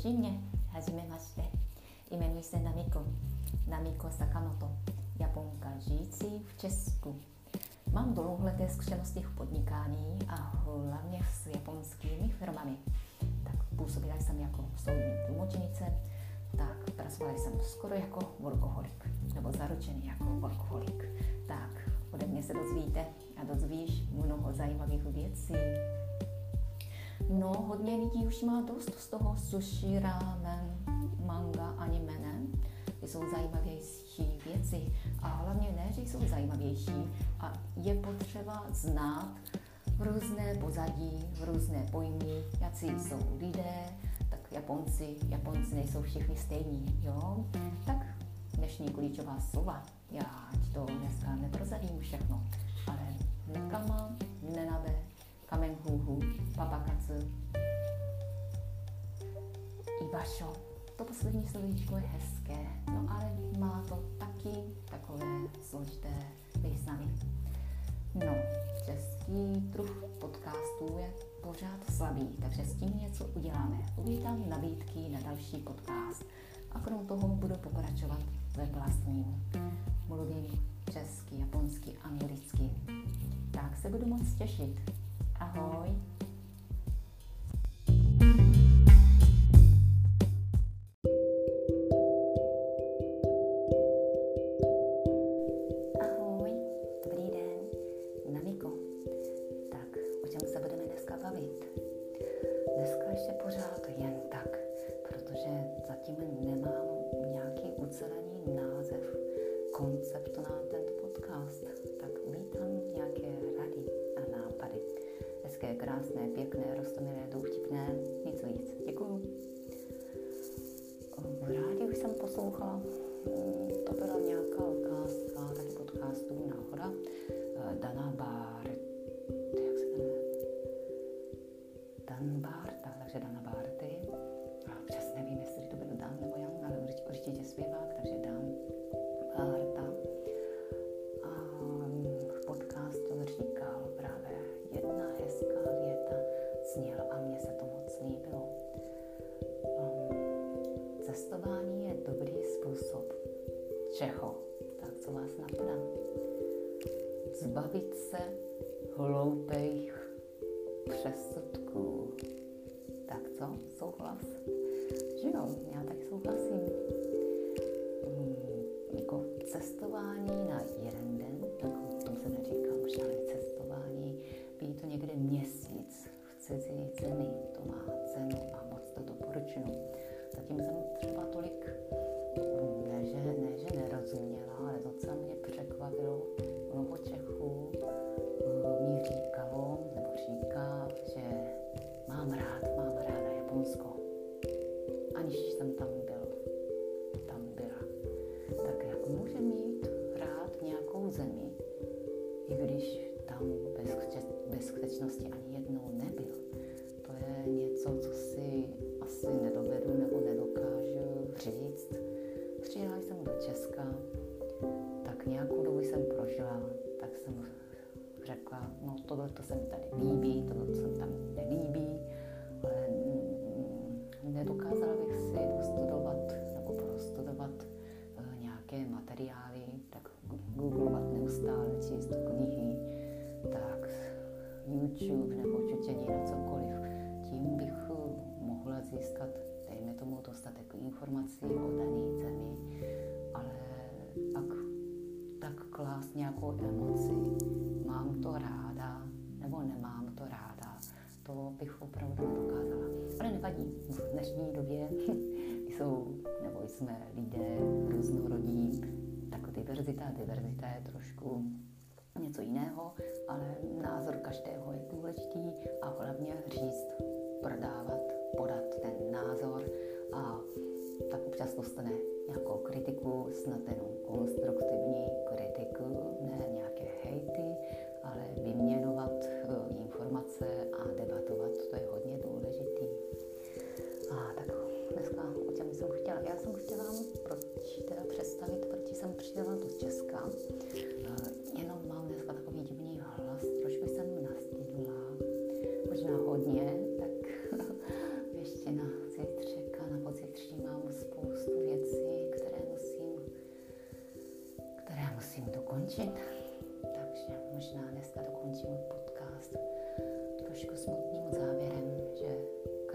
Joshimě, hajime mašte. Jmenuji se Namiko, Namiko Sakamoto, Japonka žijící v. Mám dlouholeté zkušenosti v podnikání a hlavně s japonskými firmami. Tak působila jsem jako soudní tlumočnice, tak pracovala jsem skoro jako workoholik, nebo zaručený jako workoholik. Tak ode mě se dozvíte a dozvíš mnoho zajímavých věcí. No, hodně lidí už má dost z toho sushi, ramen, manga, anime, ne? Jsou zajímavější věci a hlavně ne, že jsou zajímavější a je potřeba znát různé pozadí, různé pojmy, jaký jsou lidé, tak Japonci, Japonci nejsou všichni stejní, jo? Tak dnešní klíčová slova, já ti to dneska neprozadím všechno, ale nekama, nenabe, kamenhuhu, poslední slovíčko je hezké, no ale má to taky takové složité významy. No, český druh podcastů je pořád slabý, takže s tím něco uděláme. Uvítám nabídky na další podcast a krom toho budu pokračovat ve vlastním. Mluvím česky, japonsky, anglicky. Tak se budu moc těšit. Ahoj! Ahoj, dobrý den, Namiko. Tak, o čem se budeme dneska bavit? Dneska ještě pořád jen tak, protože zatím nemám nějaký ucelený název, koncept na tento podcast. Hezké, krásné, pěkné, rostomilé, důvtipné, nic víc. Děkuju. V rádiu jsem poslouchala, mm, to byla nějaká ukázka taky podcastu Náhoda, eh, Dana Bart, jak se jmenuje? Dan Barta, takže Dana Barty. Čeho? Tak co vás napadá? Zbavit se hloupých přesudků. Tak co? Souhlas? Že jo, já taky souhlasím. Hmm, jako cestování na jeden den, tak o tom se neříká možná cestování, být to někde měsíc v cizí zemi, to má cenu a moc to doporučuji. Zatím jsem třeba tolik, Aniž jsem tam byl, tam byla. Tak jak může mít rád nějakou zemi, i když tam bez, bez skutečnosti ani jednou nebyl. To je něco, co si asi nedovedu nebo nedokážu říct. Přijela jsem do Česka, tak nějakou dobu jsem prožila, tak jsem řekla, no tohle to se mi tady líbí, tohle se mi tam nelíbí, ale mm, nedokázala bych bych opravdu nedokázala. Ale nevadí. V dnešní době jsou, nebo jsme lidé různorodí, tak diverzita, diverzita je trošku něco jiného, ale názor každého je důležitý a hlavně říct, prodávat, podat ten názor a tak občas dostane nějakou kritiku, snad jenom konstruktivní kritiku, ne nějaké hejty, ale vyměnovat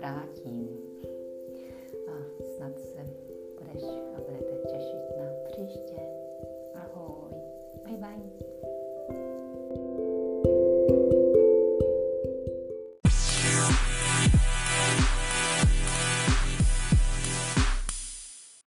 Ah, it's not the same.